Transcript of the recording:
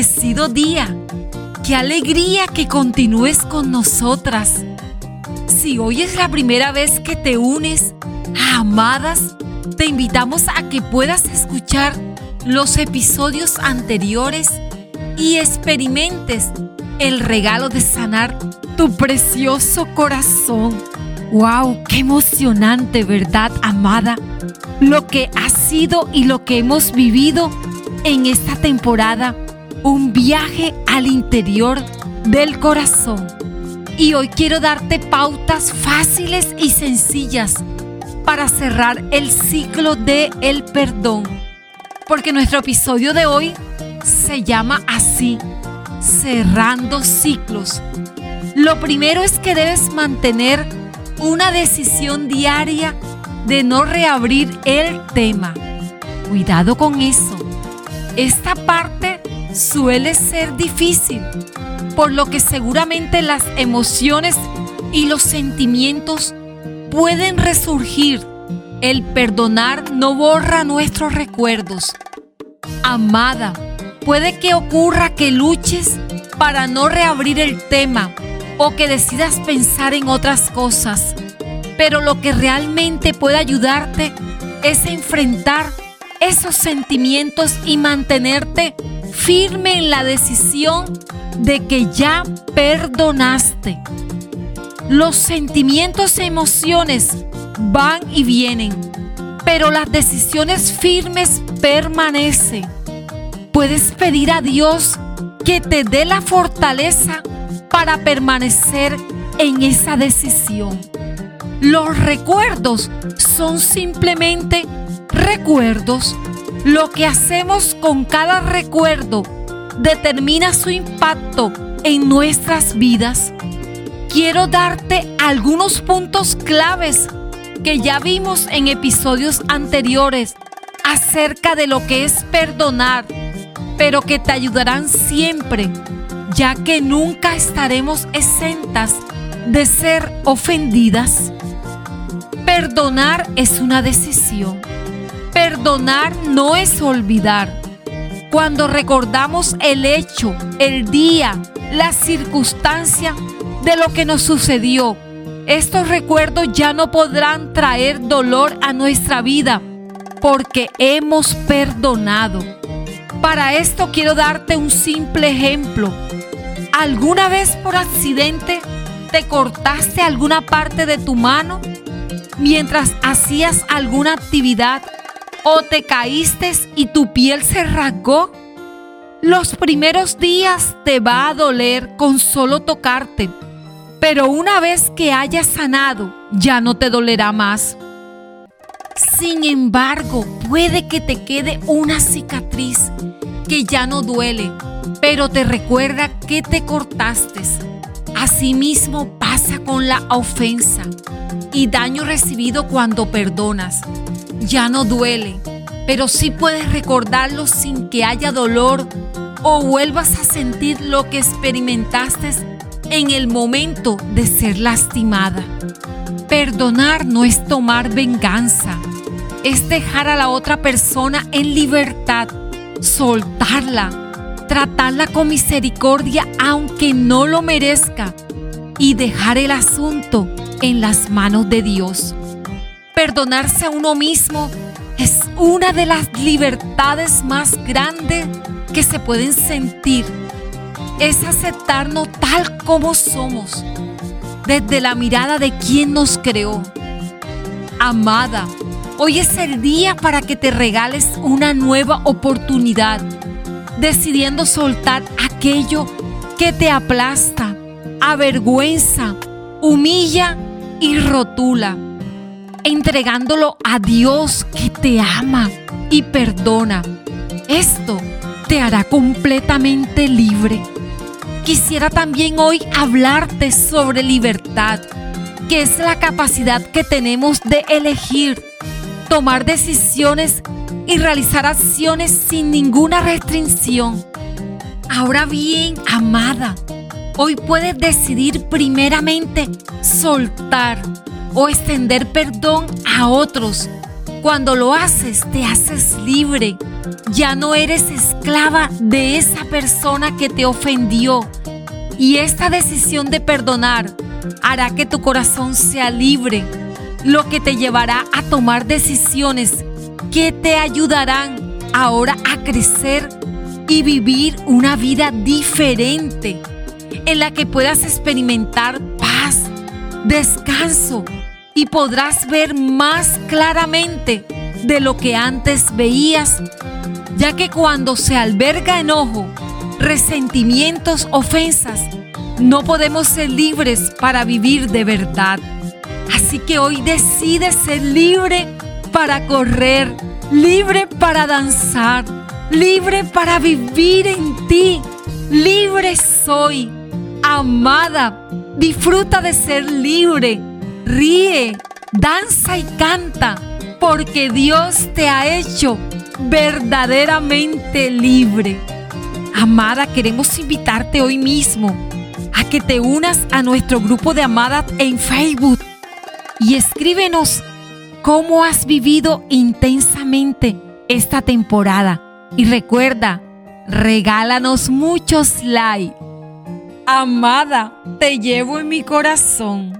bendecido día. Qué alegría que continúes con nosotras. Si hoy es la primera vez que te unes Amadas, te invitamos a que puedas escuchar los episodios anteriores y experimentes el regalo de sanar tu precioso corazón. ¡Wow! ¡Qué emocionante, verdad, amada! Lo que ha sido y lo que hemos vivido en esta temporada. Un viaje al interior del corazón. Y hoy quiero darte pautas fáciles y sencillas para cerrar el ciclo de el perdón. Porque nuestro episodio de hoy se llama así, cerrando ciclos. Lo primero es que debes mantener una decisión diaria de no reabrir el tema. Cuidado con eso. Esta parte suele ser difícil, por lo que seguramente las emociones y los sentimientos pueden resurgir. El perdonar no borra nuestros recuerdos. Amada, puede que ocurra que luches para no reabrir el tema o que decidas pensar en otras cosas. Pero lo que realmente puede ayudarte es enfrentar esos sentimientos y mantenerte firme en la decisión de que ya perdonaste. Los sentimientos e emociones van y vienen, pero las decisiones firmes permanecen. Puedes pedir a Dios que te dé la fortaleza para permanecer en esa decisión. Los recuerdos son simplemente recuerdos. Lo que hacemos con cada recuerdo determina su impacto en nuestras vidas quiero darte algunos puntos claves que ya vimos en episodios anteriores acerca de lo que es perdonar, pero que te ayudarán siempre, ya que nunca estaremos exentas de ser ofendidas. Perdonar es una decisión. Perdonar no es olvidar. Cuando recordamos el hecho, el día, la circunstancia, de lo que nos sucedió. Estos recuerdos ya no podrán traer dolor a nuestra vida porque hemos perdonado. Para esto quiero darte un simple ejemplo. ¿Alguna vez por accidente te cortaste alguna parte de tu mano mientras hacías alguna actividad o te caíste y tu piel se rasgó? Los primeros días te va a doler con solo tocarte pero una vez que hayas sanado, ya no te dolerá más. Sin embargo, puede que te quede una cicatriz que ya no duele, pero te recuerda que te cortaste. Asimismo pasa con la ofensa y daño recibido cuando perdonas. Ya no duele, pero sí puedes recordarlo sin que haya dolor o vuelvas a sentir lo que experimentaste en el momento de ser lastimada. Perdonar no es tomar venganza, es dejar a la otra persona en libertad, soltarla, tratarla con misericordia aunque no lo merezca y dejar el asunto en las manos de Dios. Perdonarse a uno mismo es una de las libertades más grandes que se pueden sentir es aceptarnos tal como somos, desde la mirada de quien nos creó. Amada, hoy es el día para que te regales una nueva oportunidad, decidiendo soltar aquello que te aplasta, avergüenza, humilla y rotula, entregándolo a Dios que te ama y perdona. Esto te hará completamente libre quisiera también hoy hablarte sobre libertad, que es la capacidad que tenemos de elegir, tomar decisiones y realizar acciones sin ninguna restricción. Ahora bien, amada, hoy puedes decidir primeramente soltar o extender perdón a otros Cuando lo haces, te haces libre. Ya no eres esclava de esa persona que te ofendió. Y esta decisión de perdonar hará que tu corazón sea libre, lo que te llevará a tomar decisiones que te ayudarán ahora a crecer y vivir una vida diferente en la que puedas experimentar paz, descanso y podrás ver más claramente de lo que antes veías, ya que cuando se alberga enojo, resentimientos, ofensas, no podemos ser libres para vivir de verdad. Así que hoy decides ser libre para correr, libre para danzar, libre para vivir en ti. Libre soy, amada. Disfruta de ser libre. Ríe, danza y canta, porque Dios te ha hecho verdaderamente libre. Amada, queremos invitarte hoy mismo a que te unas a nuestro grupo de amadas en Facebook y escríbenos cómo has vivido intensamente esta temporada. Y recuerda, regálanos muchos likes. Amada, te llevo en mi corazón.